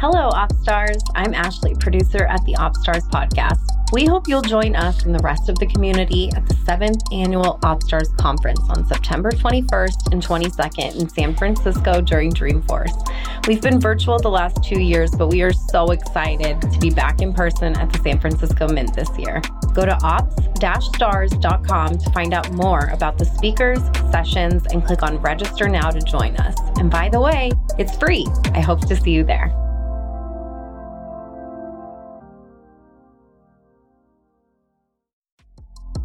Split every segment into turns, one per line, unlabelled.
Hello, OpStars. I'm Ashley, producer at the OpStars podcast. We hope you'll join us and the rest of the community at the seventh annual OpStars conference on September 21st and 22nd in San Francisco during Dreamforce. We've been virtual the last two years, but we are so excited to be back in person at the San Francisco Mint this year. Go to ops-stars.com to find out more about the speakers, sessions, and click on register now to join us. And by the way, it's free. I hope to see you there.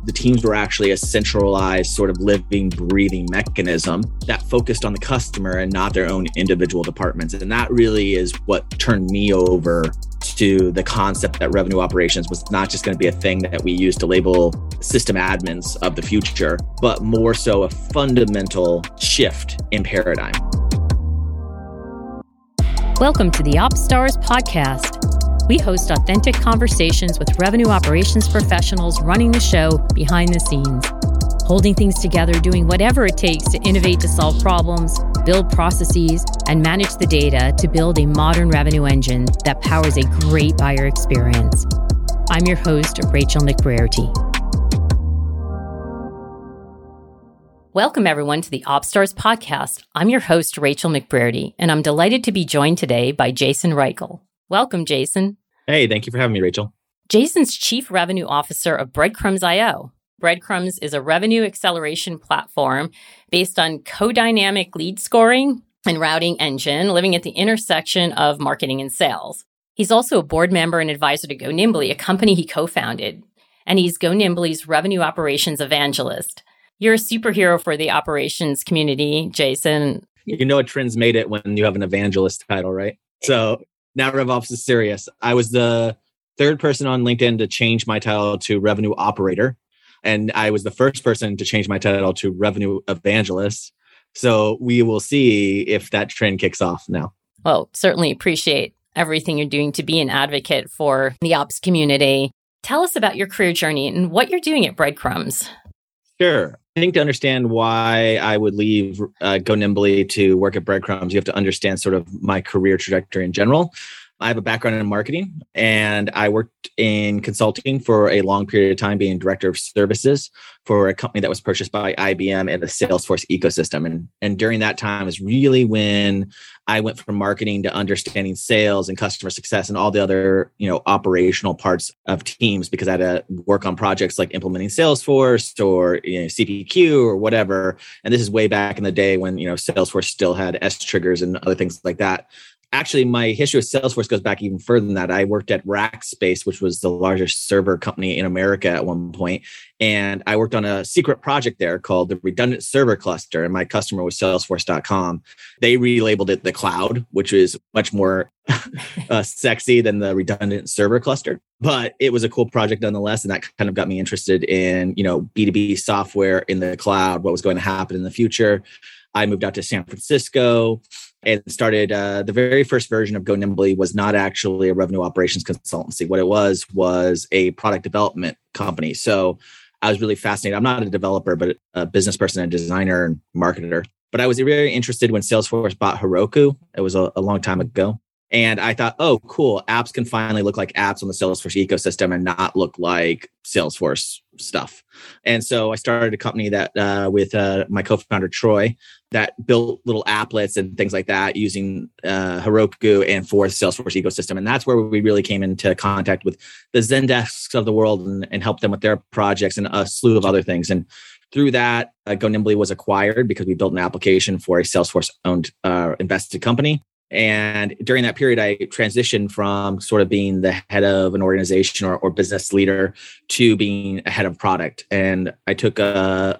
The teams were actually a centralized sort of living breathing mechanism that focused on the customer and not their own individual departments. And that really is what turned me over to the concept that revenue operations was not just going to be a thing that we use to label system admins of the future but more so a fundamental shift in paradigm.
Welcome to the opstars podcast we host authentic conversations with revenue operations professionals running the show behind the scenes, holding things together, doing whatever it takes to innovate to solve problems, build processes, and manage the data to build a modern revenue engine that powers a great buyer experience. I'm your host, Rachel McBrearty. Welcome, everyone, to the OpStars podcast. I'm your host, Rachel McBrearty, and I'm delighted to be joined today by Jason Reichl. Welcome, Jason.
Hey, thank you for having me, Rachel.
Jason's Chief Revenue Officer of Breadcrumbs.io. Breadcrumbs is a revenue acceleration platform based on co-dynamic lead scoring and routing engine living at the intersection of marketing and sales. He's also a board member and advisor to GoNimbly, a company he co-founded, and he's GoNimbly's revenue operations evangelist. You're a superhero for the operations community, Jason.
You know a trend's made it when you have an evangelist title, right? So now RevOps is serious. I was the third person on LinkedIn to change my title to revenue operator. And I was the first person to change my title to revenue evangelist. So we will see if that trend kicks off now.
Well, certainly appreciate everything you're doing to be an advocate for the ops community. Tell us about your career journey and what you're doing at Breadcrumbs.
Sure. Think to understand why I would leave uh, GoNimbly to work at Breadcrumbs, you have to understand sort of my career trajectory in general. I have a background in marketing and I worked in consulting for a long period of time, being director of services for a company that was purchased by IBM and the Salesforce ecosystem. And, and during that time is really when I went from marketing to understanding sales and customer success and all the other, you know, operational parts of teams because I had to work on projects like implementing Salesforce or you know, CPQ or whatever. And this is way back in the day when, you know, Salesforce still had S triggers and other things like that actually my history with salesforce goes back even further than that. I worked at rackspace which was the largest server company in america at one point and i worked on a secret project there called the redundant server cluster and my customer was salesforce.com they relabeled it the cloud which is much more uh, sexy than the redundant server cluster but it was a cool project nonetheless and that kind of got me interested in you know b2b software in the cloud what was going to happen in the future. I moved out to san francisco and started uh, the very first version of GoNimbly was not actually a revenue operations consultancy. What it was was a product development company. So I was really fascinated. I'm not a developer, but a business person and designer and marketer. But I was very interested when Salesforce bought Heroku. It was a, a long time ago. And I thought, oh, cool. Apps can finally look like apps on the Salesforce ecosystem and not look like Salesforce stuff. And so I started a company that uh, with uh, my co-founder Troy that built little applets and things like that using uh, Heroku and for Salesforce ecosystem. And that's where we really came into contact with the Zendesks of the world and, and helped them with their projects and a slew of other things. And through that, uh, GoNimbly was acquired because we built an application for a Salesforce owned uh, invested company. And during that period, I transitioned from sort of being the head of an organization or, or business leader to being a head of product. And I took uh,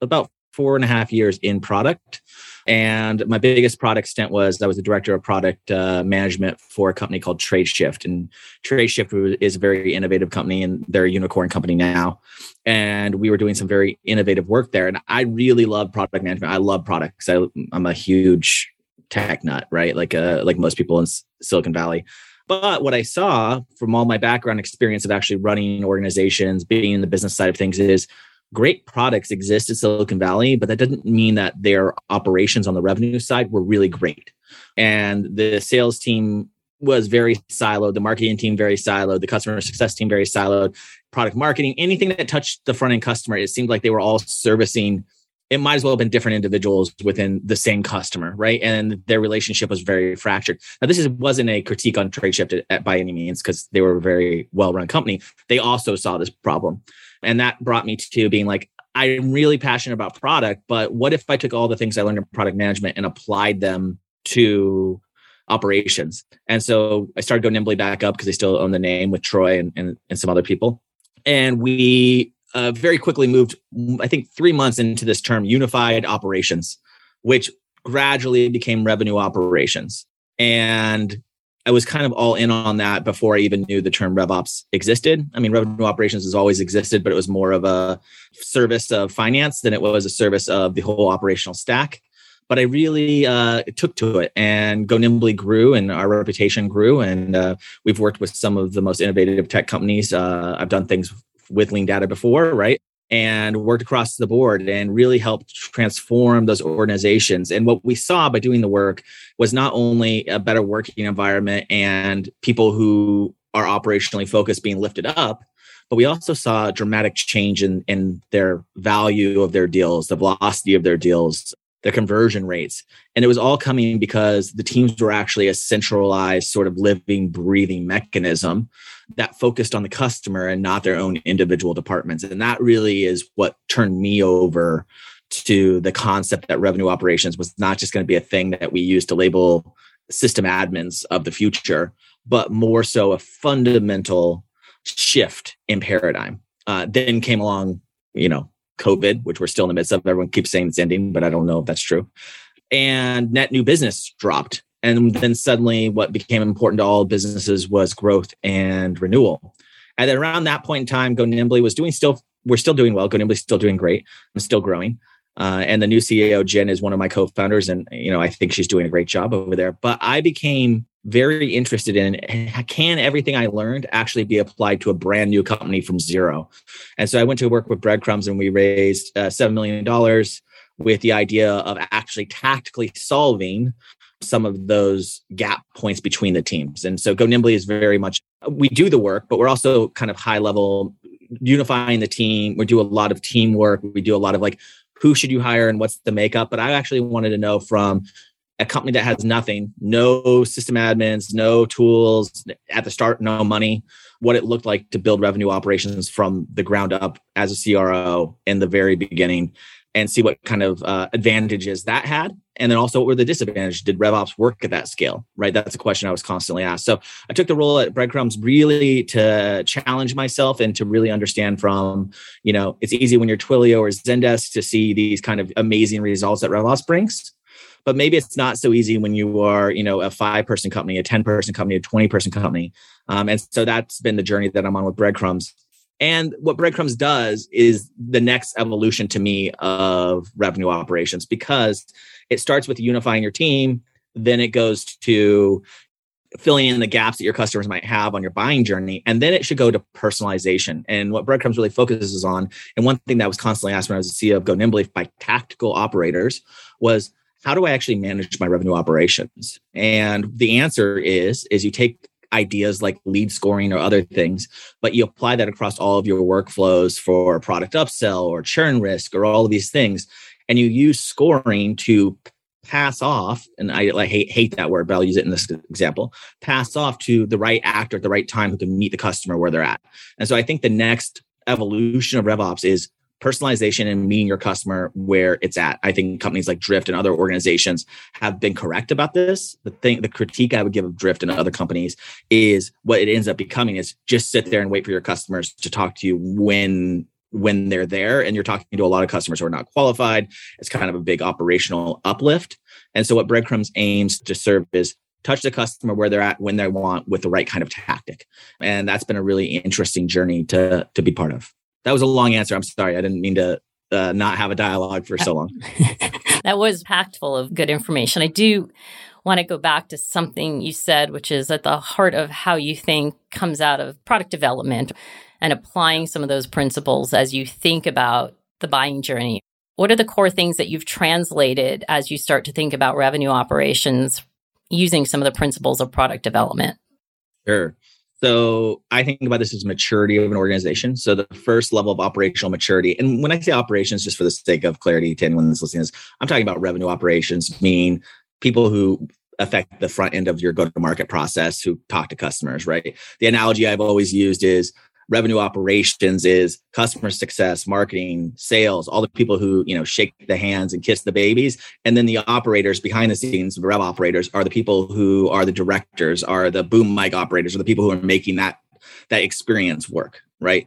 about four and a half years in product. And my biggest product stint was I was the director of product uh, management for a company called TradeShift. And TradeShift is a very innovative company, and they're a unicorn company now. And we were doing some very innovative work there. And I really love product management. I love products. I, I'm a huge tech nut, right? Like uh, like most people in Silicon Valley. But what I saw from all my background experience of actually running organizations, being in the business side of things, is great products exist in Silicon Valley, but that doesn't mean that their operations on the revenue side were really great. And the sales team was very siloed. The marketing team very siloed. The customer success team very siloed. Product marketing, anything that touched the front end customer, it seemed like they were all servicing. It might as well have been different individuals within the same customer, right? And their relationship was very fractured. Now, this is, wasn't a critique on Tradeshift at, at, by any means because they were a very well run company. They also saw this problem, and that brought me to being like, I'm really passionate about product, but what if I took all the things I learned in product management and applied them to operations. And so I started Go Nimbly back up because they still own the name with Troy and, and, and some other people. And we uh, very quickly moved, I think, three months into this term, unified operations, which gradually became revenue operations. And I was kind of all in on that before I even knew the term RevOps existed. I mean, revenue operations has always existed, but it was more of a service of finance than it was a service of the whole operational stack but I really uh, took to it and Go Nimbly grew and our reputation grew. And uh, we've worked with some of the most innovative tech companies. Uh, I've done things with Lean Data before, right? And worked across the board and really helped transform those organizations. And what we saw by doing the work was not only a better working environment and people who are operationally focused being lifted up, but we also saw a dramatic change in, in their value of their deals, the velocity of their deals, the conversion rates. And it was all coming because the teams were actually a centralized, sort of living, breathing mechanism that focused on the customer and not their own individual departments. And that really is what turned me over to the concept that revenue operations was not just going to be a thing that we use to label system admins of the future, but more so a fundamental shift in paradigm. Uh, then came along, you know, COVID, which we're still in the midst of. Everyone keeps saying it's ending, but I don't know if that's true. And net new business dropped. And then suddenly, what became important to all businesses was growth and renewal. And then around that point in time, Go Nimbly was doing still, we're still doing well. Go Nimbly's still doing great. I'm still growing. Uh, and the new CEO, Jen, is one of my co-founders, and you know I think she's doing a great job over there. But I became very interested in can everything I learned actually be applied to a brand new company from zero? And so I went to work with Breadcrumbs and we raised uh, $7 million with the idea of actually tactically solving some of those gap points between the teams. And so Go Nimbly is very much, we do the work, but we're also kind of high level unifying the team. We do a lot of teamwork. We do a lot of like, who should you hire and what's the makeup? But I actually wanted to know from a company that has nothing, no system admins, no tools at the start, no money, what it looked like to build revenue operations from the ground up as a CRO in the very beginning and see what kind of uh, advantages that had. And then also what were the disadvantages? Did RevOps work at that scale? Right. That's a question I was constantly asked. So I took the role at Breadcrumbs really to challenge myself and to really understand from, you know, it's easy when you're Twilio or Zendesk to see these kind of amazing results that RevOps brings but maybe it's not so easy when you are you know a five person company a 10 person company a 20 person company um, and so that's been the journey that i'm on with breadcrumbs and what breadcrumbs does is the next evolution to me of revenue operations because it starts with unifying your team then it goes to filling in the gaps that your customers might have on your buying journey. And then it should go to personalization. And what Breadcrumbs really focuses on, and one thing that was constantly asked when I was the CEO of Go Nimbly by tactical operators was how do I actually manage my revenue operations? And the answer is is you take ideas like lead scoring or other things, but you apply that across all of your workflows for product upsell or churn risk or all of these things. And you use scoring to pass off, and I like hate hate that word, but I'll use it in this example, pass off to the right actor at the right time who can meet the customer where they're at. And so I think the next evolution of RevOps is personalization and meeting your customer where it's at. I think companies like Drift and other organizations have been correct about this. The thing, the critique I would give of Drift and other companies is what it ends up becoming is just sit there and wait for your customers to talk to you when when they're there. And you're talking to a lot of customers who are not qualified. It's kind of a big operational uplift. And so what breadcrumbs aims to serve is touch the customer where they're at when they want with the right kind of tactic. And that's been a really interesting journey to to be part of that was a long answer. I'm sorry. I didn't mean to uh, not have a dialogue for so long.
that was packed full of good information. I do want to go back to something you said, which is at the heart of how you think comes out of product development and applying some of those principles as you think about the buying journey. What are the core things that you've translated as you start to think about revenue operations using some of the principles of product development?
Sure. So I think about this as maturity of an organization. So the first level of operational maturity, and when I say operations, just for the sake of clarity to anyone that's listening, is I'm talking about revenue operations, mean people who affect the front end of your go-to-market process, who talk to customers, right? The analogy I've always used is revenue operations is customer success marketing sales all the people who you know shake the hands and kiss the babies. And then the operators behind the scenes the rev operators are the people who are the directors are the boom mic operators are the people who are making that that experience work right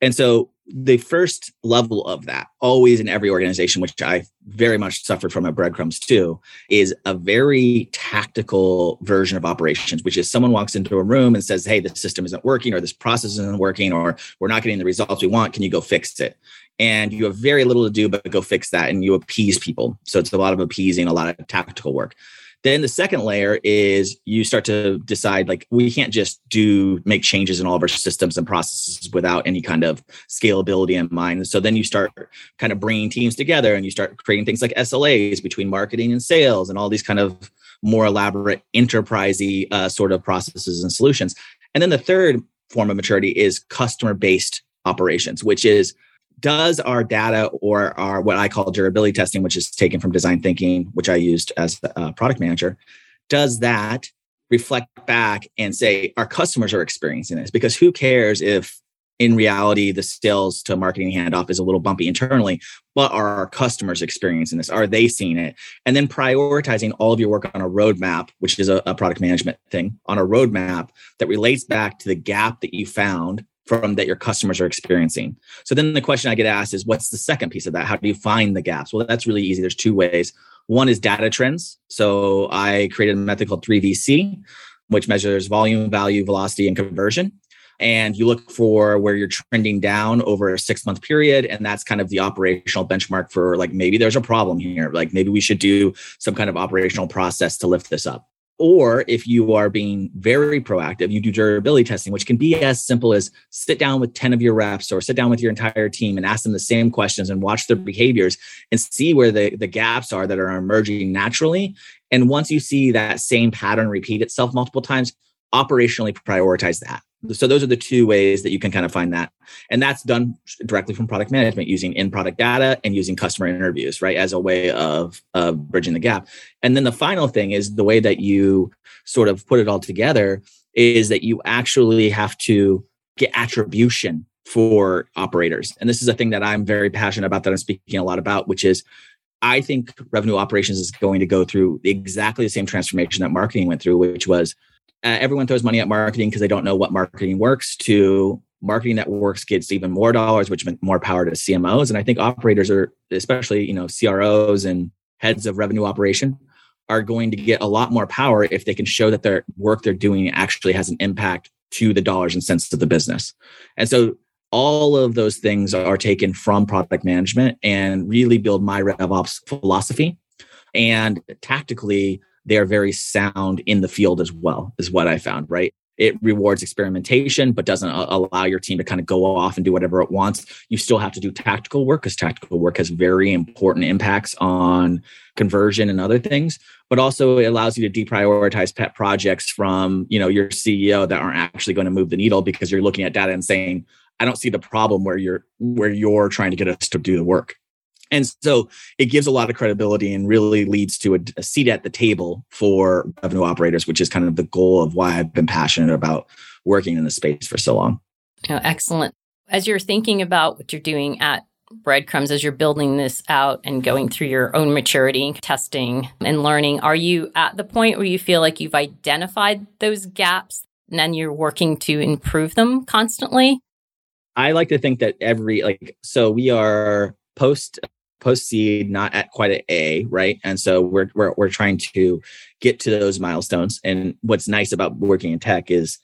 and so the first level of that, always in every organization, which I very much suffered from at Breadcrumbs too, is a very tactical version of operations, which is someone walks into a room and says, Hey, the system isn't working, or this process isn't working, or we're not getting the results we want. Can you go fix it? And you have very little to do but go fix that and you appease people. So it's a lot of appeasing, a lot of tactical work. Then the second layer is you start to decide like we can't just do make changes in all of our systems and processes without any kind of scalability in mind. So then you start kind of bringing teams together and you start creating things like SLAs between marketing and sales and all these kind of more elaborate enterprisey uh, sort of processes and solutions. And then the third form of maturity is customer based operations, which is does our data or our what I call durability testing, which is taken from design thinking, which I used as a product manager, does that reflect back and say our customers are experiencing this? Because who cares if in reality the sales to marketing handoff is a little bumpy internally, but are our customers experiencing this? Are they seeing it? And then prioritizing all of your work on a roadmap, which is a, a product management thing, on a roadmap that relates back to the gap that you found from that your customers are experiencing. So then the question I get asked is what's the second piece of that? How do you find the gaps? Well, that's really easy. There's two ways. One is data trends. So I created a method called 3VC, which measures volume, value, velocity, and conversion. And you look for where you're trending down over a six month period. And that's kind of the operational benchmark for like maybe there's a problem here. Like maybe we should do some kind of operational process to lift this up. Or if you are being very proactive, you do durability testing, which can be as simple as sit down with 10 of your reps or sit down with your entire team and ask them the same questions and watch their behaviors and see where the, the gaps are that are emerging naturally. And once you see that same pattern repeat itself multiple times, operationally prioritize that so those are the two ways that you can kind of find that. And that's done directly from product management using in product data and using customer interviews right as a way of of bridging the gap. And then the final thing is the way that you sort of put it all together is that you actually have to get attribution for operators. And this is a thing that i'm very passionate about that i'm speaking a lot about which is I think revenue operations is going to go through exactly the same transformation that marketing went through, which was uh, everyone throws money at marketing because they don't know what marketing works. To marketing that works gets even more dollars which meant more power to cmos and i think operators are especially you know cros and heads of revenue operation are going to get a lot more power if they can show that their work they're doing actually has an impact to the dollars and cents of the business. And so all of those things are taken from product management and really build my revops philosophy. And tactically they are very sound in the field as well, is what I found, right? It rewards experimentation, but doesn't allow your team to kind of go off and do whatever it wants. You still have to do tactical work because tactical work has very important impacts on conversion and other things. But also, it allows you to deprioritize pet projects from you know your CEO that aren't actually going to move the needle because you're looking at data and saying, I don't see the problem where you're where you're trying to get us to do the work. And so it gives a lot of credibility and really leads to a, a, seat at the table for revenue operators, which is kind of the goal of why I've been passionate about working in the space for so long.
Oh, excellent. As you're thinking about what you're doing at Breadcrumbs, as you're building this out and going through your own maturity, testing, and learning, are you at the point where you feel like you've identified those gaps and then you're working to improve them constantly?
I like to think that every, like, so we are post post seed, not at quite an A, right? And so we're, we're we're trying to get to those milestones. And what's nice about working in tech is,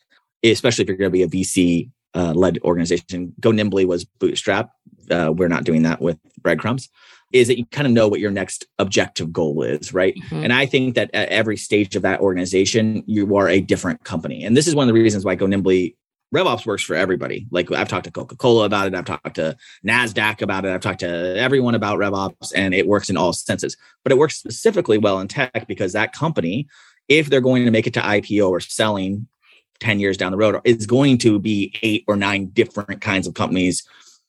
especially if you're going to be a VC uh, led organization, Go Nimbly was bootstrap. Uh, we're not doing that with breadcrumbs. Is that you kind of know what your next objective goal is, right? Mm-hmm. And I think that at every stage of that organization, you are a different company. And this is one of the reasons why Go Nimbly RevOps works for everybody. Like I've talked to Coca Cola about it, I've talked to Nasdaq about it, I've talked to everyone about RevOps, and it works in all senses. But it works specifically well in tech because that company if they're going to make it to IPO or selling 10 years down the road, is going to be eight or nine different kinds of companies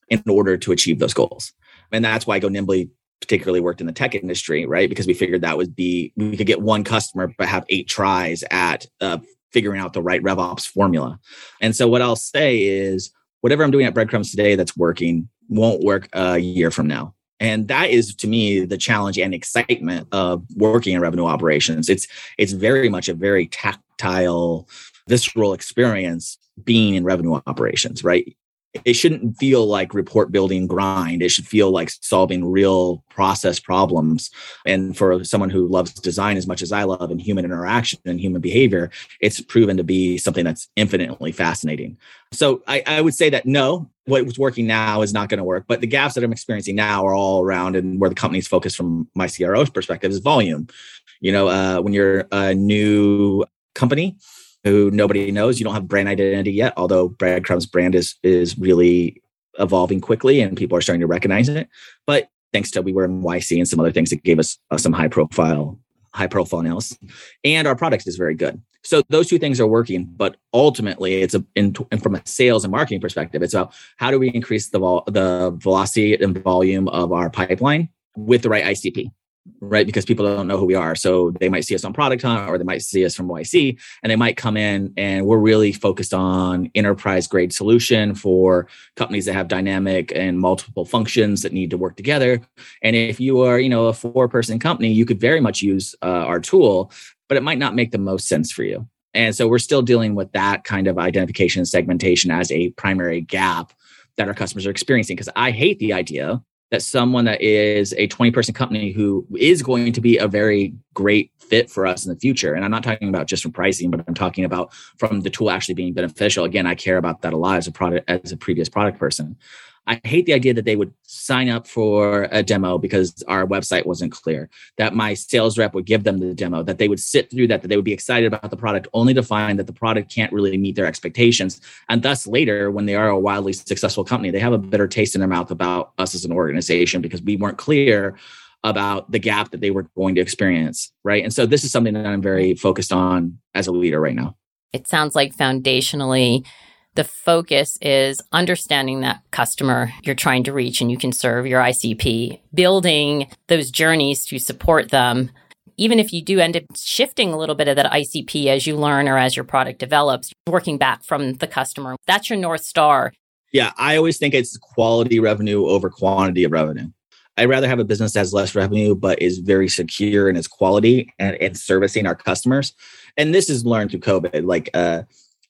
in order to achieve those goals. And that's why Go Nimbly particularly worked in the tech industry, right? Because we figured that would be, we could get one customer, but have eight tries at uh, figuring out the right RevOps formula. And so what I'll say is, whatever I'm doing at Breadcrumbs today that's working won't work a year from now. And that is to me the challenge and excitement of working in revenue operations. It's it's very much a very tactile, visceral experience being in revenue operations, right? It shouldn't feel like report building grind. It should feel like solving real process problems. And for someone who loves design as much as I love and human interaction and human behavior, it's proven to be something that's infinitely fascinating. So I, I would say that no, what was working now is not going to work. But the gaps that I'm experiencing now are all around and where the company's focused from my CRO's perspective is volume. You know, uh, when you're a new company, who nobody knows. You don't have brand identity yet, although Breadcrumbs brand is is really evolving quickly and people are starting to recognize it. But thanks to we were in YC and some other things that gave us uh, some high profile high profile nails, and our product is very good. So those two things are working, but ultimately, it's a in, and from a sales and marketing perspective, it's about how do we increase the vol- the velocity and volume of our pipeline with the right ICP right? Because people don't know who we are. So they might see us on Product Hunt or they might see us from YC and they might come in and we're really focused on enterprise grade solution for companies that have dynamic and multiple functions that need to work together. And if you are, you know, a four person company, you could very much use uh, our tool, but it might not make the most sense for you. And so we're still dealing with that kind of identification and segmentation as a primary gap that our customers are experiencing. Because I hate the idea that someone that is a 20 person company who is going to be a very great fit for us in the future. And I'm not talking about just from pricing, but I'm talking about from the tool actually being beneficial. Again, I care about that a lot as a product, as a previous product person. I hate the idea that they would sign up for a demo because our website wasn't clear, that my sales rep would give them the demo, that they would sit through that, that they would be excited about the product, only to find that the product can't really meet their expectations. And thus, later, when they are a wildly successful company, they have a bitter taste in their mouth about us as an organization because we weren't clear about the gap that they were going to experience. Right. And so, this is something that I'm very focused on as a leader right now.
It sounds like foundationally, the focus is understanding that customer you're trying to reach and you can serve your ICP, building those journeys to support them. Even if you do end up shifting a little bit of that ICP as you learn or as your product develops, working back from the customer, that's your North Star.
Yeah, I always think it's quality revenue over quantity of revenue. I'd rather have a business that has less revenue, but is very secure in its quality and, and servicing our customers. And this is learned through COVID. Like, uh,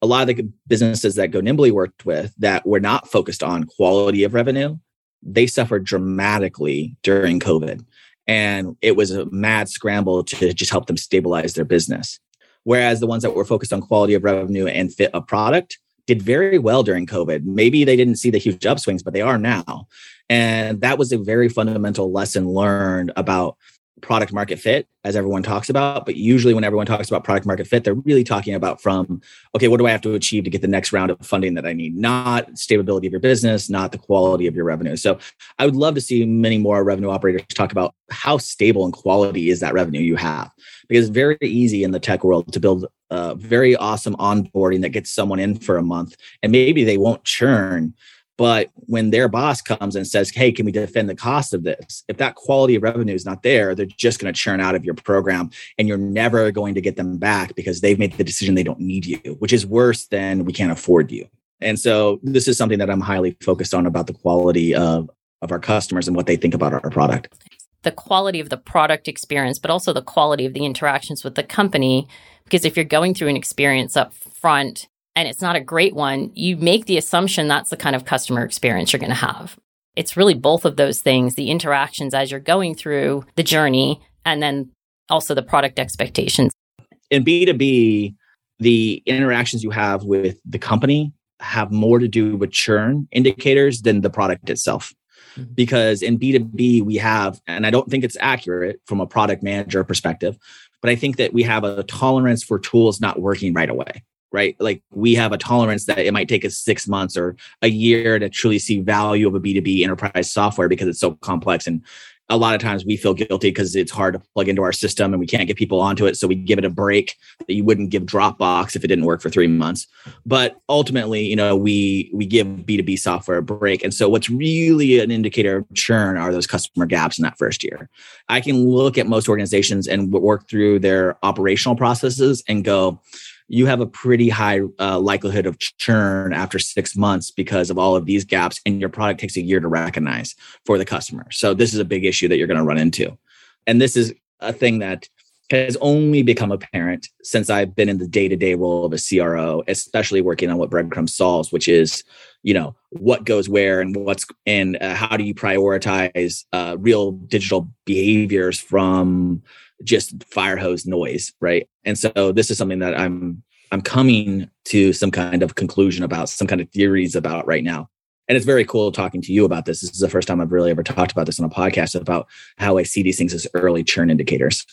a lot of the businesses that Go Nimbly worked with that were not focused on quality of revenue, they suffered dramatically during COVID. And it was a mad scramble to just help them stabilize their business. Whereas the ones that were focused on quality of revenue and fit a product did very well during COVID. Maybe they didn't see the huge upswings, but they are now. And that was a very fundamental lesson learned about product market fit as everyone talks about but usually when everyone talks about product market fit they're really talking about from okay what do i have to achieve to get the next round of funding that i need? Not stability of your business not the quality of your revenue. So i would love to see many more revenue operators talk about how stable and quality is that revenue you have. Because it's very easy in the tech world to build a very awesome onboarding that gets someone in for a month and maybe they won't churn but when their boss comes and says, Hey, can we defend the cost of this? If that quality of revenue is not there, they're just going to churn out of your program and you're never going to get them back because they've made the decision they don't need you, which is worse than we can't afford you. And so this is something that I'm highly focused on about the quality of, of our customers and what they think about our product.
The quality of the product experience, but also the quality of the interactions with the company. Because if you're going through an experience up front, and it's not a great one, you make the assumption that's the kind of customer experience you're going to have. It's really both of those things the interactions as you're going through the journey, and then also the product expectations.
In B2B, the interactions you have with the company have more to do with churn indicators than the product itself. Mm-hmm. Because in B2B, we have, and I don't think it's accurate from a product manager perspective, but I think that we have a tolerance for tools not working right away right? Like we have a tolerance that it might take us six months or a year to truly see value of a B2B enterprise software because it's so complex and a lot of times we feel guilty because it's hard to plug into our system and we can't get people onto it. So we give it a break that you wouldn't give Dropbox if it didn't work for three months. But ultimately, you know, we we give B2B software a break. And so what's really an indicator of churn are those customer gaps in that first year. I can look at most organizations and work through their operational processes and go, you have a pretty high uh, likelihood of churn after six months because of all of these gaps, and your product takes a year to recognize for the customer. So, this is a big issue that you're going to run into. And this is a thing that has only become apparent since I've been in the day to day role of a CRO, especially working on what Breadcrumb solves, which is, you know, what goes where and what's and uh, how do you prioritize uh, real digital behaviors from just fire hose noise, right? And so this is something that I'm I'm coming to some kind of conclusion about, some kind of theories about right now. And it's very cool talking to you about this. This is the first time I've really ever talked about this on a podcast about how I see these things as early churn indicators.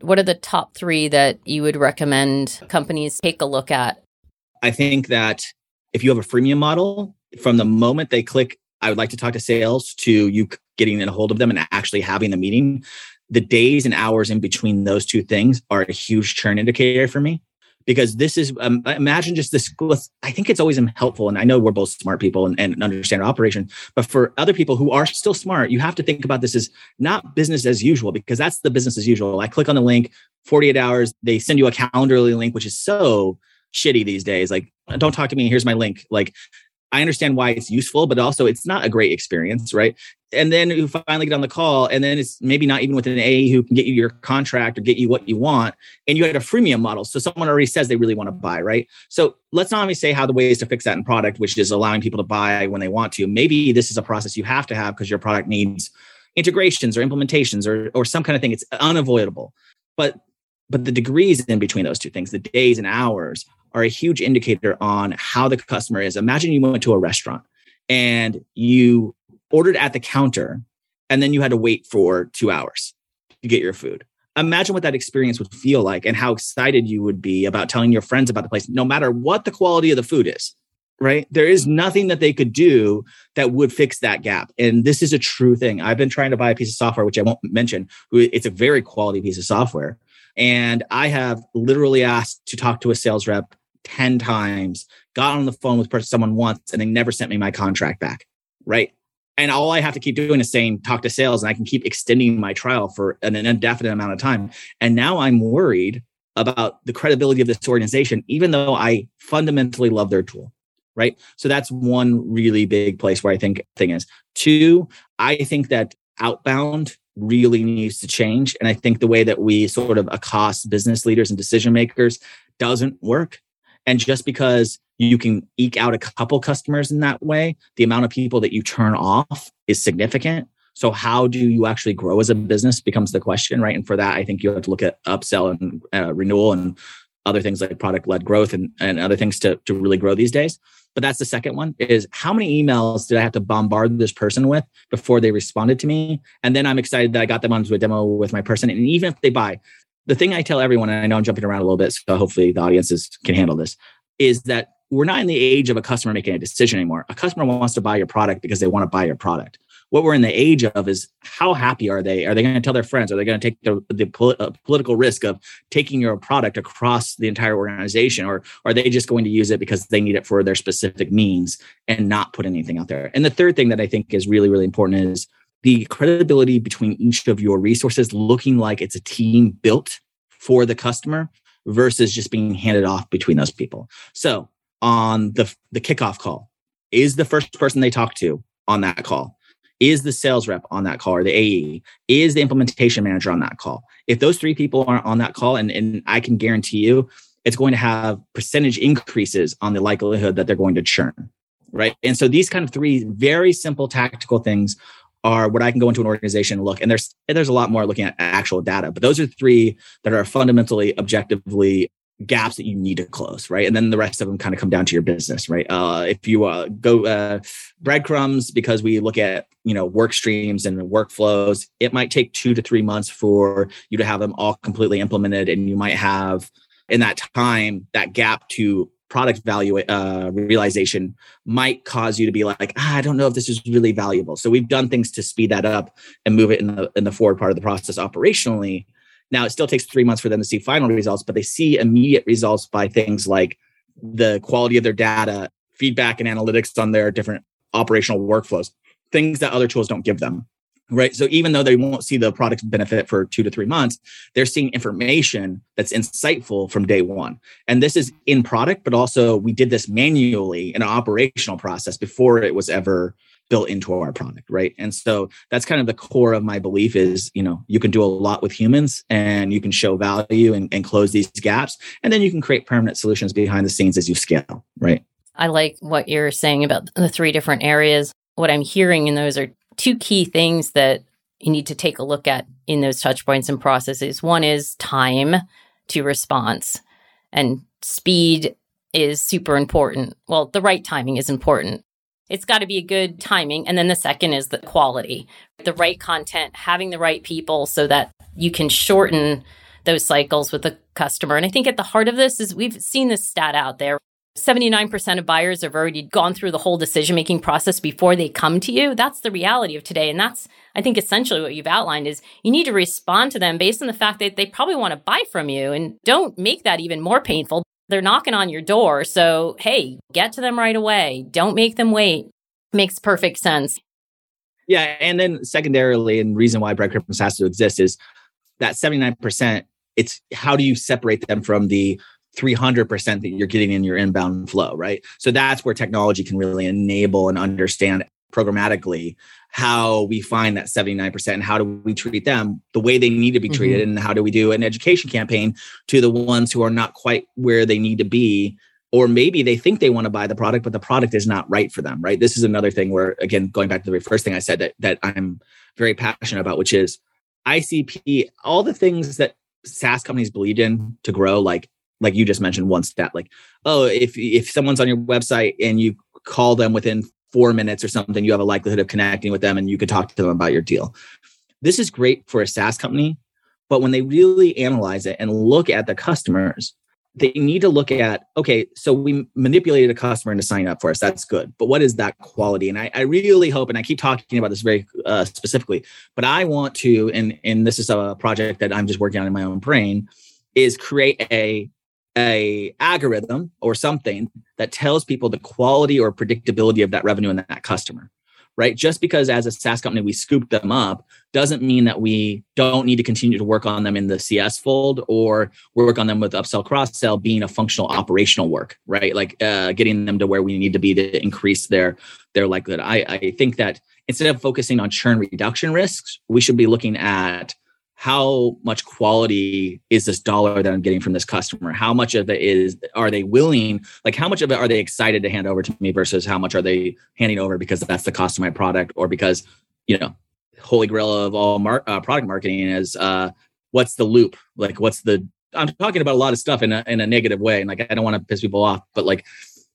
What are the top three that you would recommend companies take a look at?
I think that if you have a freemium model, from the moment they click, I would like to talk to sales to you getting in a hold of them and actually having the meeting, the days and hours in between those two things are a huge churn indicator for me because this is um, imagine just this i think it's always helpful and i know we're both smart people and, and understand operation but for other people who are still smart you have to think about this as not business as usual because that's the business as usual. I click on the link 48 hours they send you a Calendly link which is so shitty these days. Like don't talk to me. Here's my link. Like I understand why it's useful, but also it's not a great experience, right? And then you finally get on the call, and then it's maybe not even with an AE who can get you your contract or get you what you want. And you had a freemium model. So someone already says they really want to buy, right? So let's not only say how the ways to fix that in product, which is allowing people to buy when they want to. Maybe this is a process you have to have because your product needs integrations or implementations or, or some kind of thing. It's unavoidable. But but the degrees in between those two things, the days and hours, are a huge indicator on how the customer is. Imagine you went to a restaurant and you ordered at the counter and then you had to wait for two hours to get your food. Imagine what that experience would feel like and how excited you would be about telling your friends about the place, no matter what the quality of the food is, right? There is nothing that they could do that would fix that gap. And this is a true thing. I've been trying to buy a piece of software, which I won't mention. It's a very quality piece of software. And I have literally asked to talk to a sales rep 10 times, got on the phone with someone once, and they never sent me my contract back. Right. And all I have to keep doing is saying, talk to sales, and I can keep extending my trial for an indefinite amount of time. And now I'm worried about the credibility of this organization, even though I fundamentally love their tool. Right. So that's one really big place where I think thing is. Two, I think that outbound really needs to change. And I think the way that we sort of accost business leaders and decision makers doesn't work. And just because you can eke out a couple customers in that way, the amount of people that you turn off is significant. So, how do you actually grow as a business becomes the question, right? And for that, I think you have to look at upsell and uh, renewal and other things like product led growth and, and other things to, to really grow these days. But that's the second one is how many emails did I have to bombard this person with before they responded to me? And then I'm excited that I got them onto a demo with my person. And even if they buy, the thing I tell everyone, and I know I'm jumping around a little bit, so hopefully the audiences can handle this, is that we're not in the age of a customer making a decision anymore. A customer wants to buy your product because they want to buy your product. What we're in the age of is how happy are they? Are they going to tell their friends? Are they going to take the, the uh, political risk of taking your product across the entire organization? Or are they just going to use it because they need it for their specific means and not put anything out there? And the third thing that I think is really, really important is the credibility between each of your resources looking like it's a team built for the customer versus just being handed off between those people. So on the, the kickoff call, is the first person they talk to on that call? Is the sales rep on that call or the AE? Is the implementation manager on that call? If those three people aren't on that call, and, and I can guarantee you it's going to have percentage increases on the likelihood that they're going to churn. Right. And so these kind of three very simple tactical things are what I can go into an organization and look, and there's there's a lot more looking at actual data, but those are three that are fundamentally objectively gaps that you need to close, right? And then the rest of them kind of come down to your business, right? Uh, if you uh, go uh, breadcrumbs, because we look at you know work streams and workflows, it might take two to three months for you to have them all completely implemented, and you might have in that time that gap to product value uh, realization might cause you to be like, ah, I don't know if this is really valuable. So we've done things to speed that up and move it in the in the forward part of the process operationally. Now it still takes three months for them to see final results, but they see immediate results by things like the quality of their data, feedback and analytics on their different operational workflows, things that other tools don't give them right? So even though they won't see the product benefit for two to three months they're seeing information that's insightful from day one. And this is in product but also we did this manually in an operational process before it was ever built into our product right and so that's kind of the core of my belief is you know you can do a lot with humans and you can show value and, and close these gaps and then you can create permanent solutions behind the scenes as you scale right
i like what you're saying about the three different areas what i'm hearing in those are two key things that you need to take a look at in those touch points and processes. One is time to response, and speed is super important. Well, the right timing is important. It's got to be a good timing. And then the second is the quality, the right content, having the right people so that you can shorten those cycles with the customer. And I think at the heart of this is we've seen this stat out there 79% of buyers have already gone through the whole decision making process before they come to you. That's the reality of today. And that's, I think, essentially what you've outlined is you need to respond to them based on the fact that they probably want to buy from you and don't make that even more painful. They're knocking on your door. So, hey, get to them right away. Don't make them wait. Makes perfect sense.
Yeah. And then, secondarily, and reason why breadcrumbs has to exist is that 79%, it's how do you separate them from the 300% that you're getting in your inbound flow, right? So that's where technology can really enable and understand programmatically how we find that 79% and how do we treat them the way they need to be treated mm-hmm. and how do we do an education campaign to the ones who are not quite where they need to be or maybe they think they want to buy the product but the product is not right for them right this is another thing where again going back to the very first thing i said that that i'm very passionate about which is icp all the things that SaaS companies believed in to grow, like like you just mentioned one stat like oh if if someone's on your website and you call them within four minutes or something you have a likelihood of connecting with them and you could talk to them about your deal. This is great for a saas company but when they really analyze it and look at the customers they need to look at okay so we manipulated a customer into signing up for us. That's good. But what is that quality? And i, I really hope and i keep talking about this very uh, specifically but i want to and and this is a project that i'm just working on in my own brain is create a a algorithm or something that tells people the quality or predictability of that revenue and that customer right? Just because as a saas company we scoop them up doesn't mean that we don't need to continue to work on them in the cs fold or work on them with upsell cross sell being a functional operational work right? Like uh, getting them to where we need to be to increase their their likelihood. I i think that instead of focusing on churn reduction risks we should be looking at how much quality is this dollar that I'm getting from this customer? How much of it is are they willing? Like how much of it are they excited to hand over to me versus how much are they handing over because that's the cost of my product or because you know holy grail of all mar- uh, product marketing is uh, what's the loop? Like what's the I'm talking about a lot of stuff in a in a negative way and like I don't want to piss people off, but like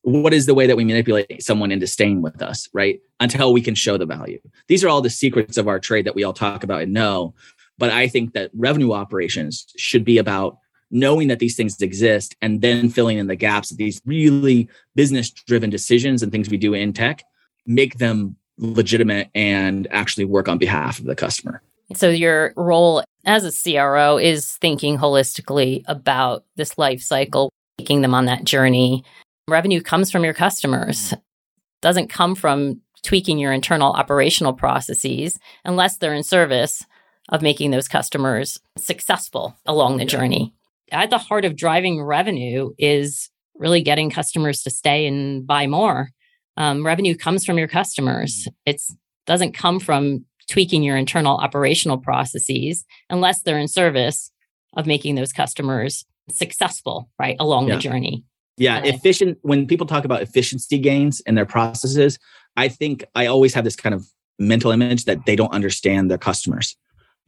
what is the way that we manipulate someone into staying with us, right? Until we can show the value. These are all the secrets of our trade that we all talk about and know. But I think that revenue operations should be about knowing that these things exist and then filling in the gaps of these really business driven decisions and things we do in tech, make them legitimate and actually work on behalf of the customer.
So your role as a CRO is thinking holistically about this life cycle, taking them on that journey. Revenue comes from your customers. Doesn't come from tweaking your internal operational processes unless they're in service of making those customers successful along the journey. At the heart of driving revenue is really getting customers to stay and buy more. Um, revenue comes from your customers. It doesn't come from tweaking your internal operational processes unless they're in service of making those customers successful, right, along yeah. the journey.
Yeah, efficient. When people talk about efficiency gains in their processes, I think I always have this kind of mental image that they don't understand their customers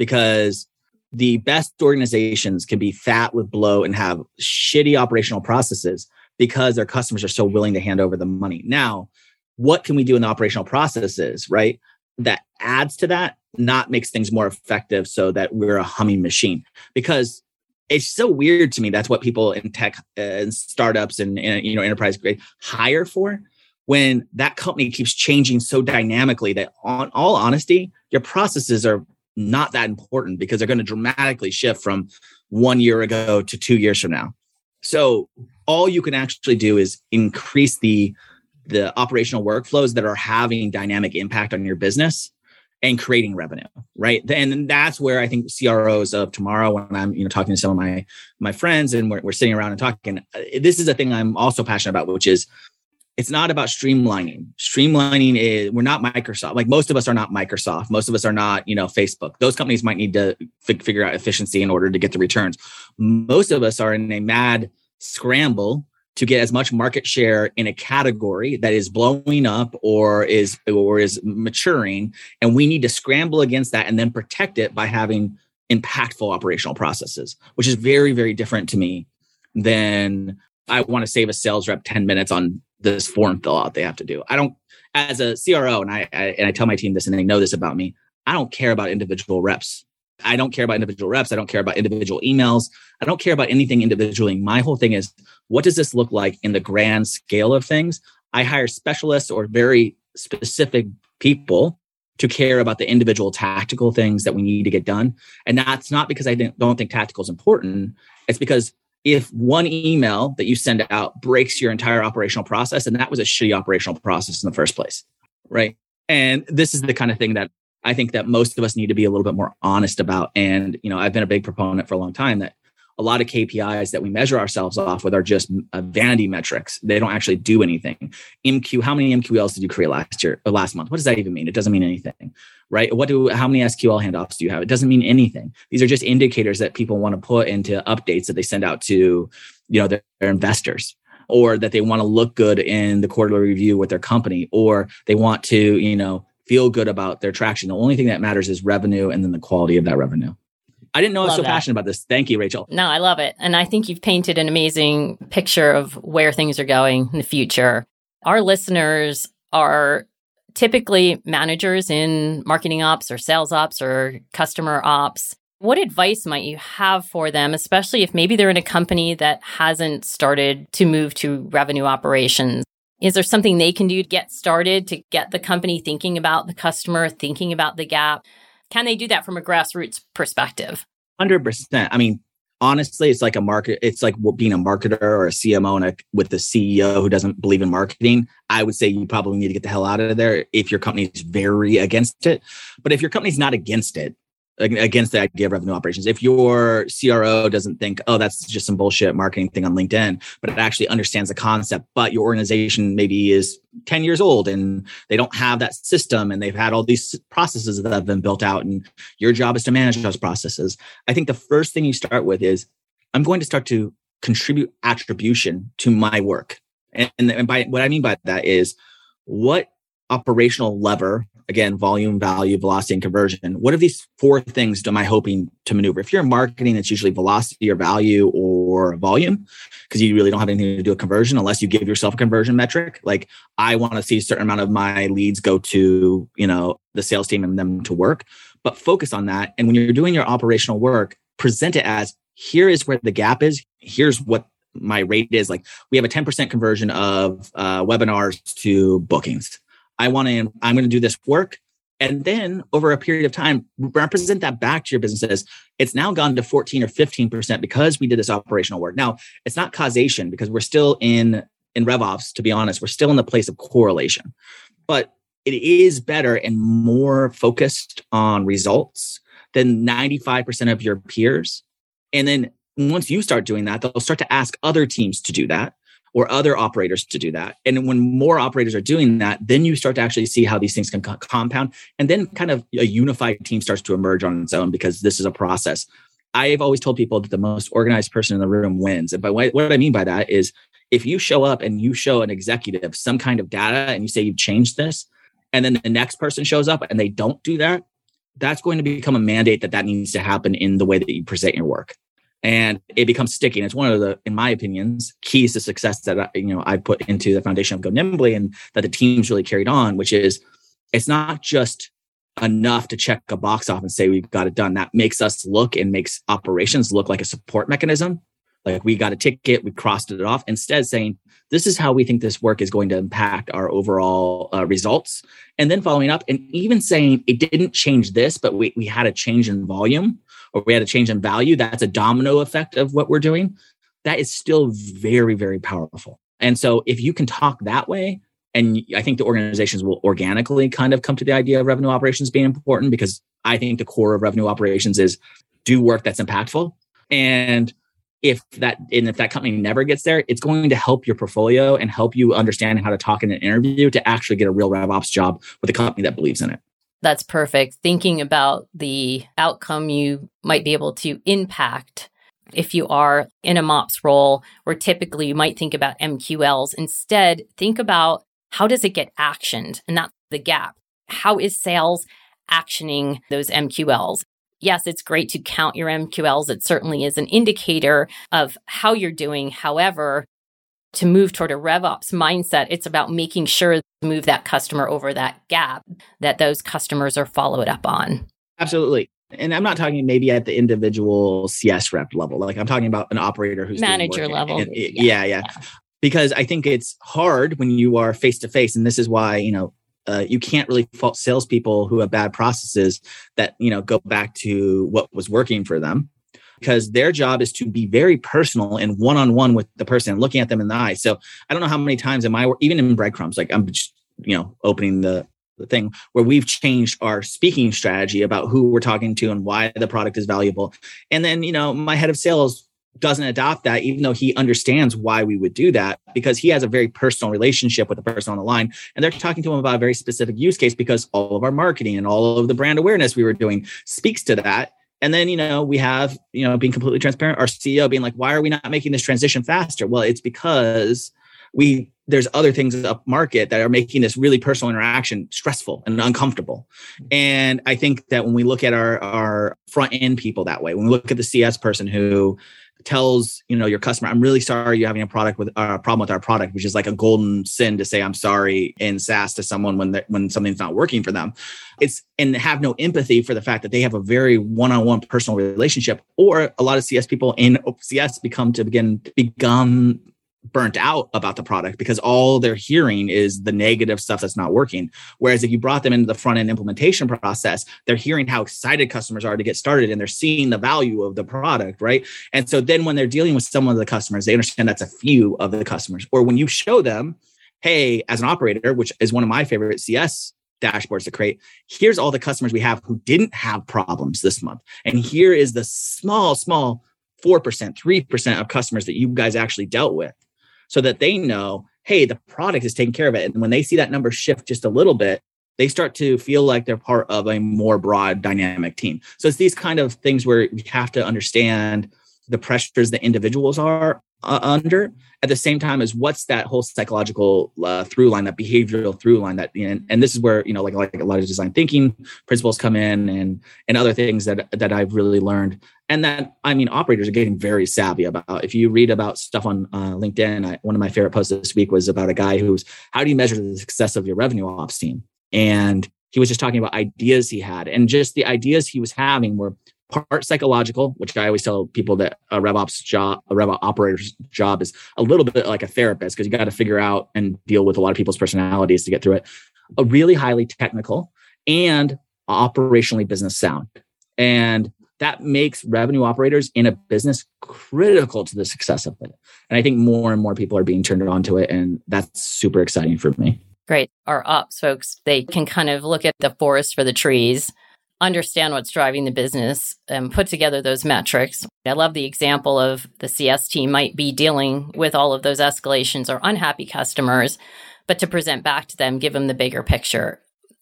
because the best organizations can be fat with blow and have shitty operational processes because their customers are so willing to hand over the money. Now, what can we do in the operational processes, right? That adds to that, not makes things more effective so that we're a humming machine. Because it's so weird to me. That's what people in tech uh, and startups and, and you know enterprise grade hire for. When that company keeps changing so dynamically that, on all honesty, your processes are not that important because they're going to dramatically shift from one year ago to two years from now. So all you can actually do is increase the the operational workflows that are having dynamic impact on your business and creating revenue right and that's where i think cros of tomorrow when i'm you know talking to some of my my friends and we're, we're sitting around and talking uh, this is a thing i'm also passionate about which is it's not about streamlining. Streamlining is we're not microsoft. Like most of us are not microsoft. Most of us are not you know facebook. Those companies might need to f- figure out efficiency in order to get the returns. Most of us are in a mad scramble to get as much market share in a category that is blowing up or is or is maturing and we need to scramble against that and then protect it by having impactful operational processes which is very very different to me than i want to save a sales rep 10 minutes on this form fill out they have to do i don't as a cro and I, I and i tell my team this and they know this about me i don't care about individual reps I don't care about individual reps. I don't care about individual emails. I don't care about anything individually. My whole thing is what does this look like in the grand scale of things? I hire specialists or very specific people to care about the individual tactical things that we need to get done. And that's not because I don't think tactical is important. It's because if one email that you send out breaks your entire operational process, and that was a shitty operational process in the first place, right? And this is the kind of thing that I think that most of us need to be a little bit more honest about. And, you know, I've been a big proponent for a long time that a lot of KPIs that we measure ourselves off with are just uh, vanity metrics. They don't actually do anything. MQ, how many MQLs did you create last year or last month? What does that even mean? It doesn't mean anything, right? What do, how many SQL handoffs do you have? It doesn't mean anything. These are just indicators that people want to put into updates that they send out to, you know, their, their investors or that they want to look good in the quarterly review with their company or they want to, you know, feel good about their traction. The only thing that matters is revenue and then the quality of that revenue. I didn't know love I was so that. passionate about this. Thank you, Rachel.
No, I love it. And I think you've painted an amazing picture of where things are going in the future. Our listeners are typically managers in marketing ops or sales ops or customer ops. What advice might you have for them, especially if maybe they're in a company that hasn't started to move to revenue operations? Is there something they can do to get started to get the company thinking about the customer, thinking about the gap? Can they do that from a grassroots perspective?
100%. I mean, honestly, it's like a market, it's like being a marketer or a CMO and a, with the CEO who doesn't believe in marketing. I would say you probably need to get the hell out of there if your company is very against it. But if your company's not against it, against the idea of revenue operations. If your CRO doesn't think, oh, that's just some bullshit marketing thing on LinkedIn, but it actually understands the concept, but your organization maybe is 10 years old and they don't have that system and they've had all these processes that have been built out and your job is to manage those processes. I think the first thing you start with is I'm going to start to contribute attribution to my work. And, and by what I mean by that is what operational lever again, volume, value, velocity, and conversion. What are these four things am I hoping to maneuver? If you're in marketing, it's usually velocity or value or volume, because you really don't have anything to do with conversion unless you give yourself a conversion metric. Like I want to see a certain amount of my leads go to, you know, the sales team and them to work. But focus on that. And when you're doing your operational work, present it as here is where the gap is. Here's what my rate is. Like we have a 10% conversion of uh, webinars to bookings I want to, I'm going to do this work. And then over a period of time, represent that back to your businesses. It's now gone to 14 or 15% because we did this operational work. Now, it's not causation because we're still in in RevOps, to be honest, we're still in the place of correlation. But it is better and more focused on results than 95% of your peers. And then once you start doing that, they'll start to ask other teams to do that or other operators to do that. And when more operators are doing that, then you start to actually see how these things can co- compound. And then kind of a unified team starts to emerge on its own because this is a process. I've always told people that the most organized person in the room wins. And by what I mean by that is if you show up and you show an executive some kind of data and you say you've changed this, and then the next person shows up and they don't do that, that's going to become a mandate that that needs to happen in the way that you present your work and it becomes sticky. And it's one of the, in my opinions, keys to success that I, you know I put into the foundation of Go Nimbly and that the team's really carried on, which is it's not just enough to check a box off and say we've got it done. That makes us look and makes operations look like a support mechanism. Like we got a ticket, we crossed it off. Instead, saying this is how we think this work is going to impact our overall uh, results, and then following up and even saying it didn't change this, but we we had a change in volume or we had a change in value. That's a domino effect of what we're doing. That is still very very powerful. And so if you can talk that way, and I think the organizations will organically kind of come to the idea of revenue operations being important because I think the core of revenue operations is do work that's impactful. And if that and if that company never gets there, it's going to help your portfolio and help you understand how to talk in an interview to actually get a real RevOps job with a company that believes in it.
That's perfect. Thinking about the outcome you might be able to impact if you are in a MOPS role, where typically you might think about MQLs. Instead, think about how does it get actioned? And that's the gap. How is sales actioning those MQLs? Yes, it's great to count your MQLs. It certainly is an indicator of how you're doing. However, to move toward a RevOps mindset, it's about making sure to move that customer over that gap that those customers are followed up on.
Absolutely. And I'm not talking maybe at the individual CS rep level. Like I'm talking about an operator who's
manager level.
And, yeah, yeah, yeah because I think it's hard when you are face to face, and this is why you know uh, you can't really fault salespeople who have bad processes that you know go back to what was working for them because their job is to be very personal and one on one with the person, looking at them in the eye. So I don't know how many times am I even in breadcrumbs, like I'm just you know opening the the thing where we've changed our speaking strategy about who we're talking to and why the product is valuable. And then, you know, my head of sales doesn't adopt that, even though he understands why we would do that, because he has a very personal relationship with the person on the line. And they're talking to him about a very specific use case because all of our marketing and all of the brand awareness we were doing speaks to that. And then, you know, we have, you know, being completely transparent, our CEO being like, why are we not making this transition faster? Well, it's because we there's other things up market that are making this really personal interaction stressful and uncomfortable. And I think that when we look at our our front end people that way, when we look at the CS person who tells you know your customer i'm really sorry you're having a product with uh, a problem with our product which is like a golden sin to say i'm sorry in saas to someone when when something's not working for them. It's and have no empathy for the fact that they have a very one-on-one personal relationship or a lot of cs people in cs become to begin become burnt out about the product because all they're hearing is the negative stuff that's not working. Whereas if you brought them into the front end implementation process, they're hearing how excited customers are to get started and they're seeing the value of the product, right? And so then when they're dealing with some of the customers, they understand that's a few of the customers. Or when you show them, hey, as an operator, which is one of my favorite CS dashboards to create. Here's all the customers we have who didn't have problems this month. And here is the small, small 4%, 3% of customers that you guys actually dealt with so that they know, hey, the product is taking care of it. And when they see that number shift just a little bit, they start to feel like they're part of a more broad dynamic team. So it's these kind of things where we have to understand the pressures that individuals are uh, under at the same time as what's that whole psychological uh, through line that behavioral through line that you know, and this is where you know like like a lot of design thinking principles come in and and other things that that I've really learned and that I mean operators are getting very savvy about if you read about stuff on uh, LinkedIn I, one of my favorite posts this week was about a guy who's how do you measure the success of your revenue ops team and he was just talking about ideas he had and just the ideas he was having were part psychological, which I always tell people that a RevOps job, a RevOps operator's job is a little bit like a therapist because you got to figure out and deal with a lot of people's personalities to get through it. A really highly technical and operationally business sound. And that makes revenue operators in a business critical to the success of it. And I think more and more people are being turned on to it. And that's super exciting for me.
Great. Our ops folks, they can kind of look at the forest for the trees understand what's driving the business and put together those metrics. I love the example of the CS team might be dealing with all of those escalations or unhappy customers, but to present back to them, give them the bigger picture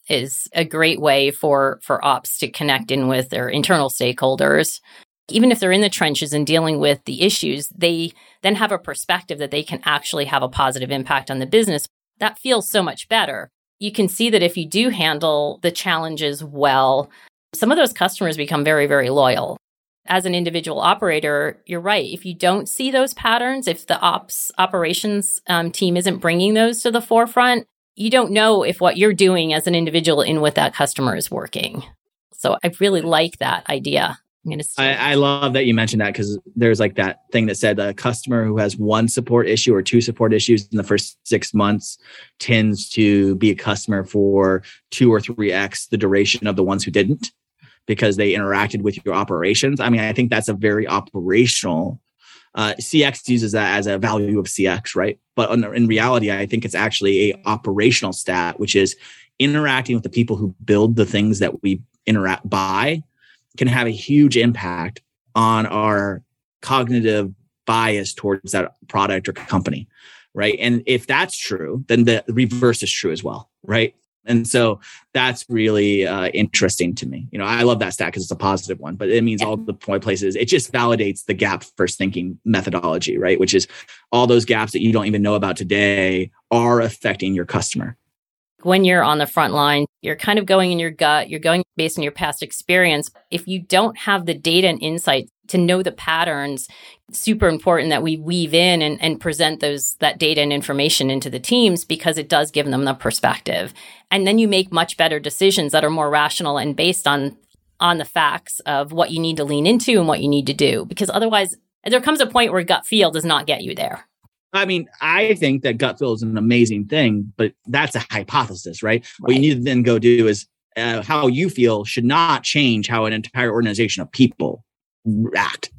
is a great way for for ops to connect in with their internal stakeholders. Even if they're in the trenches and dealing with the issues, they then have a perspective that they can actually have a positive impact on the business. That feels so much better. You can see that if you do handle the challenges well, some of those customers become very, very loyal. As an individual operator, you're right. If you don't see those patterns, if the ops operations um, team isn't bringing those to the forefront, you don't know if what you're doing as an individual in with that customer is working. So I really like that idea.
I'm gonna I, I love that you mentioned that because there's like that thing that said a customer who has one support issue or two support issues in the first six months tends to be a customer for two or three X the duration of the ones who didn't because they interacted with your operations. I mean, I think that's a very operational uh, CX uses that as a value of CX, right? But in reality, I think it's actually a operational stat, which is interacting with the people who build the things that we interact by can have a huge impact on our cognitive bias towards that product or company, right? And if that's true, then the reverse is true as well, right? And so that's really uh, interesting to me. You know, I love that stat because it's a positive one, but it means all the point places. It just validates the gap first thinking methodology, right? Which is all those gaps that you don't even know about today are affecting your customer.
When you're on the front line, you're kind of going in your gut, you're going based on your past experience. If you don't have the data and insight to know the patterns, super important that we weave in and, and present those that data and information into the teams because it does give them the perspective. And then you make much better decisions that are more rational and based on on the facts of what you need to lean into and what you need to do. Because otherwise there comes a point where gut feel does not get you there.
I mean, I think that gut feel is an amazing thing, but that's a hypothesis, right? right. What you need to then go do is uh, how you feel should not change how an entire organization of people act.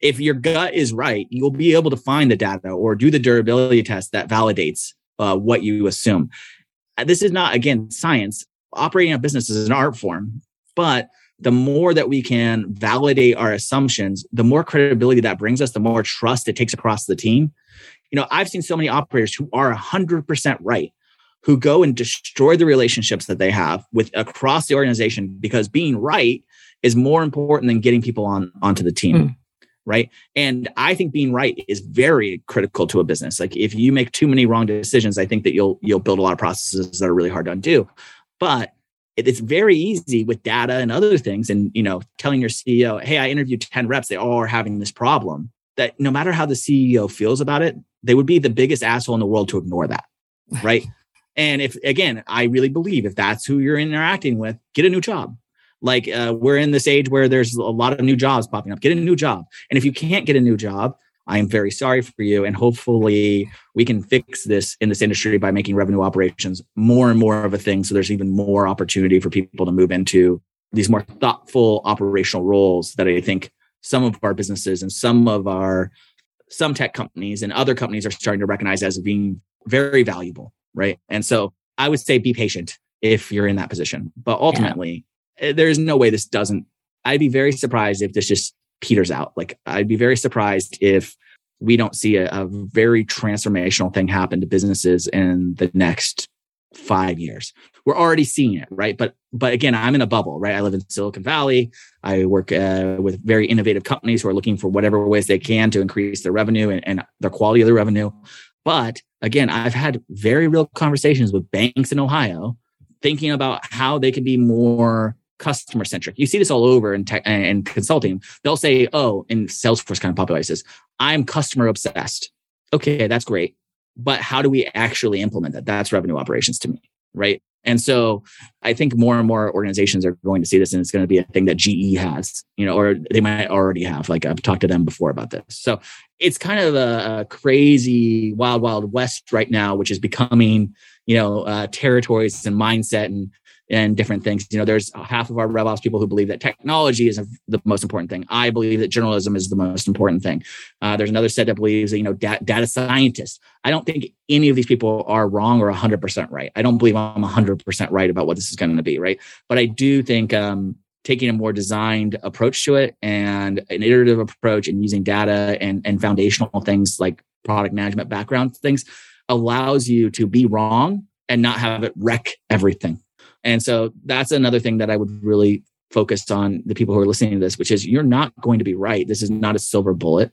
If your gut is right, you'll be able to find the data or do the durability test that validates uh, what you assume. Uh, this is not, again, science. Operating a business is an art form, but the more that we can validate our assumptions, the more credibility that brings us, the more trust it takes across the team you know, I've seen so many operators who are 100% right who go and destroy the relationships that they have with across the organization because being right is more important than getting people on onto the team. Mm. Right. And I think being right is very critical to a business. Like if you make too many wrong decisions, I think that you'll you'll build a lot of processes that are really hard to undo. But it's very easy with data and other things and you know telling your ceo hey i interviewed 10 reps they all are having this problem that no matter how the ceo feels about it they would be the biggest asshole in the world to ignore that. Right. and if, again, I really believe if that's who you're interacting with, get a new job. Like uh, we're in this age where there's a lot of new jobs popping up. Get a new job. And if you can't get a new job, I am very sorry for you. And hopefully we can fix this in this industry by making revenue operations more and more of a thing. So there's even more opportunity for people to move into these more thoughtful operational roles that I think some of our businesses and some of our some tech companies and other companies are starting to recognize as being very valuable, right? And so I would say be patient if you're in that position. But ultimately, Eh, there's no way this doesn't. I'd be very surprised if this just peters out. Like I'd be very surprised if we don't see a, a very transformational thing happen to businesses in the next five years. We're already seeing it, right? But but again, I'm in a bubble, right? I live in Silicon Valley. I work uh, with very innovative companies who are looking for whatever ways they can to increase their revenue and, and the quality of their revenue. But again, I've had very real conversations with banks in Ohio, thinking about how they can be more customer centric. You see this all over in tech and consulting. They'll say, "Oh," in Salesforce kind of popularizes, "I'm customer obsessed." Okay, that's great but how do we actually implement that? That's revenue operations to me, right? And so I think more and more organizations are going to see this and it's going to be a thing that GE has, you know, or they might already have. Like I've talked to them before about this. So it's kind of a, a crazy wild, wild west right now, which is becoming, you know, uh, territories and mindset and and different things. You know, there's half of our RevOps people who believe that technology is the most important thing. I believe that journalism is the most important thing. Uh, there's another set that believes that, you know, da- data scientists. I don't think any of these people are wrong or 100% right. I don't believe I'm 100% right about what this is going to be, right? But I do think um, taking a more designed approach to it and an iterative approach and using data and, and foundational things like product management background things allows you to be wrong and not have it wreck everything and so that's another thing that I would really focus on the people who are listening to this, which is you're not going to be right. This is not a silver bullet.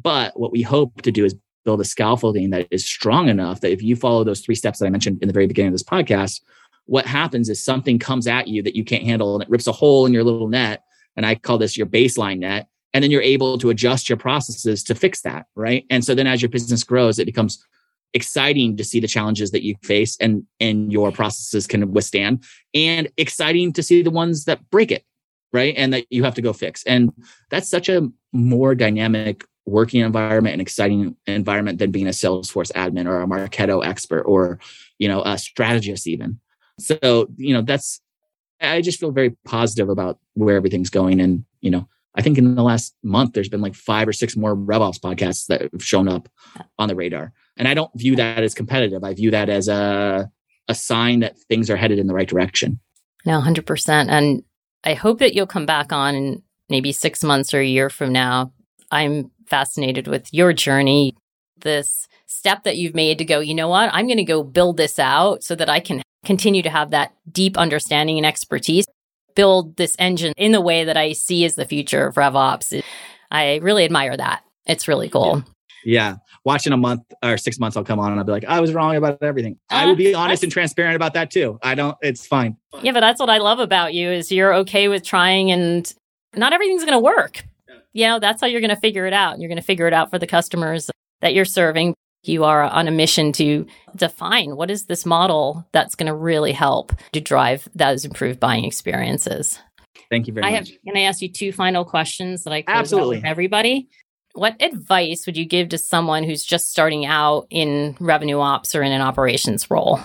But what we hope to do is build a scaffolding that is strong enough that if you follow those three steps that I mentioned in the very beginning of this podcast, what happens is something comes at you that you can't handle and it rips a hole in your little net. And I call this your baseline net. And then you're able to adjust your processes to fix that. Right. And so then as your business grows, it becomes exciting to see the challenges that you face and and your processes can withstand and exciting to see the ones that break it right? And that you have to go fix. And that's such a more dynamic working environment and exciting environment than being a salesforce admin or a Marketo expert or you know a strategist even. So you know that's i just feel very positive about where everything's going. And you know i think in the last month there's been like five or six more revops podcasts that have shown up on the radar and I don't view that as competitive. I view that as a, a sign that things are headed in the right direction.
No, 100%. And I hope that you'll come back on in maybe six months or a year from now. I'm fascinated with your journey, this step that you've made to go, you know what? I'm going to go build this out so that I can continue to have that deep understanding and expertise, build this engine in the way that I see as the future of RevOps. I really admire that. It's really cool.
Yeah. Watch in a month or six months, I'll come on and I'll be like, I was wrong about everything. Uh, I will be honest and transparent about that too. I don't, it's fine.
Yeah, but that's what I love about you is you're okay with trying and not everything's going to work. Yeah. You know, that's how you're going to figure it out. You're going to figure it out for the customers that you're serving. You are on a mission to define what is this model that's going to really help to drive those improved buying experiences.
Thank you very
I
much.
Have, can I ask you two final questions that I
absolutely
everybody? What advice would you give to someone who's just starting out in revenue ops or in an operations role?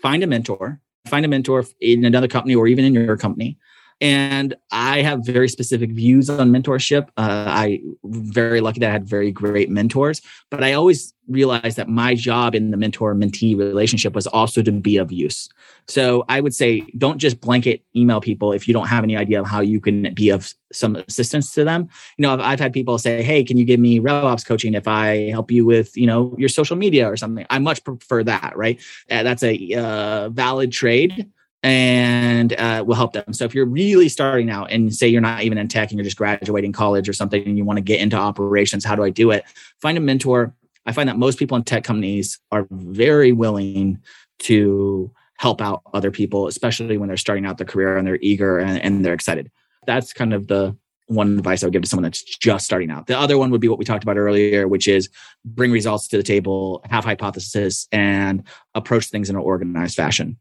Find a mentor. Find a mentor in another company or even in your company and I have very specific views on mentorship. Uh, I very lucky that I had very great mentors, but I always realized that my job in the mentor mentee relationship was also to be of use. So I would say, don't just blanket email people if you don't have any idea of how you can be of some assistance to them. You know, I've, I've had people say, "Hey, can you give me RevOps coaching if I help you with you know your social media or something?" I much prefer that. Right? Uh, that's a uh, valid trade and uh, will help them. So if you're really starting out and say you're not even in tech and you're just graduating college or something and you want to get into operations, how do I do it? Find a mentor. I find that most people in tech companies are very willing to help out other people, especially when they're starting out their career and they're eager and, and they're excited. That's kind of the one advice I would give to someone that's just starting out. The other one would be what we talked about earlier, which is bring results to the table, have hypothesis, and approach things in an organized fashion.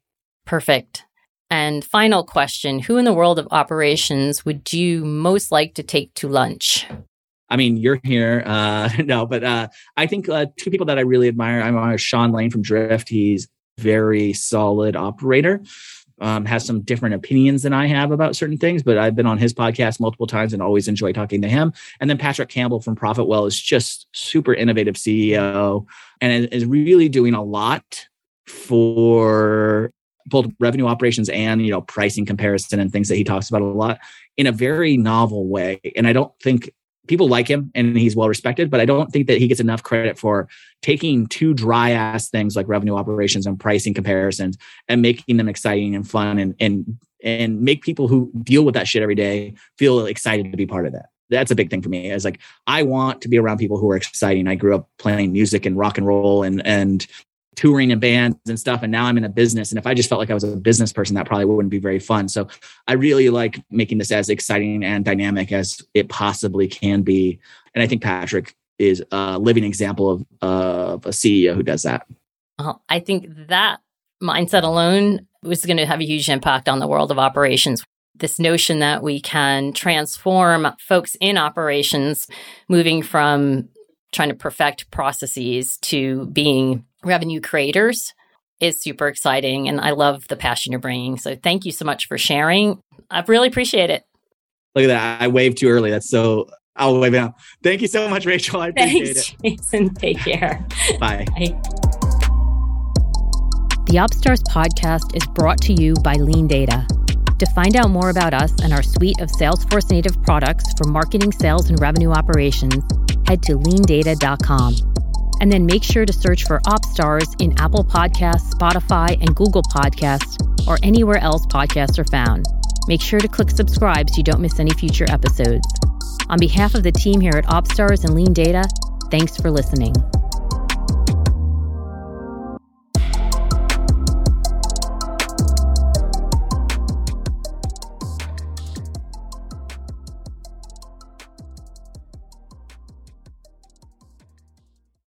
Perfect. And final question Who in the world of operations would you most like to take to lunch?
I mean, you're here. Uh, no, but uh, I think uh, two people that I really admire. I admire Sean Lane from Drift. He's very solid operator. Um, has some different opinions than I have about certain things, but I've been on his podcast multiple times and always enjoy talking to him. And then Patrick Campbell from ProfitWell is just super innovative CEO and is really doing a lot for both revenue operations and you know pricing comparison and things that he talks about a lot in a very novel way and i don't think people like him and he's well respected but i don't think that he gets enough credit for taking two dry ass things like revenue operations and pricing comparisons and making them exciting and fun and and and make people who deal with that shit every day feel excited to be part of that. That's a big thing for me. Is like i want to be around people who are exciting. I grew up playing music and rock and roll and and touring and bands and stuff and now i'm in a business and if i just felt like i was a business person that probably wouldn't be very fun. So i really like making this as exciting and dynamic as it possibly can be. And i think patrick is a living example of, of a ceo who does that.
Well, i think that mindset alone was going to have a huge impact on the world of operations. This notion that we can transform folks in operations moving from trying to perfect processes to being revenue creators is super exciting. And I love the passion you're bringing. So thank you so much for sharing. I really appreciate it.
Look at that. I waved too early. That's so, I'll wave now. Thank you so much, Rachel. I appreciate
Thanks, it. Jason. Take care.
Bye.
Bye.
The OpStars podcast is brought to you by LeanData. To find out more about us and our suite of Salesforce native products for marketing, sales, and revenue operations, head to leandata.com. And then make sure to search for OpStars in Apple Podcasts, Spotify, and Google Podcasts, or anywhere else podcasts are found. Make sure to click subscribe so you don't miss any future episodes. On behalf of the team here at OpStars and LeanData, thanks for listening.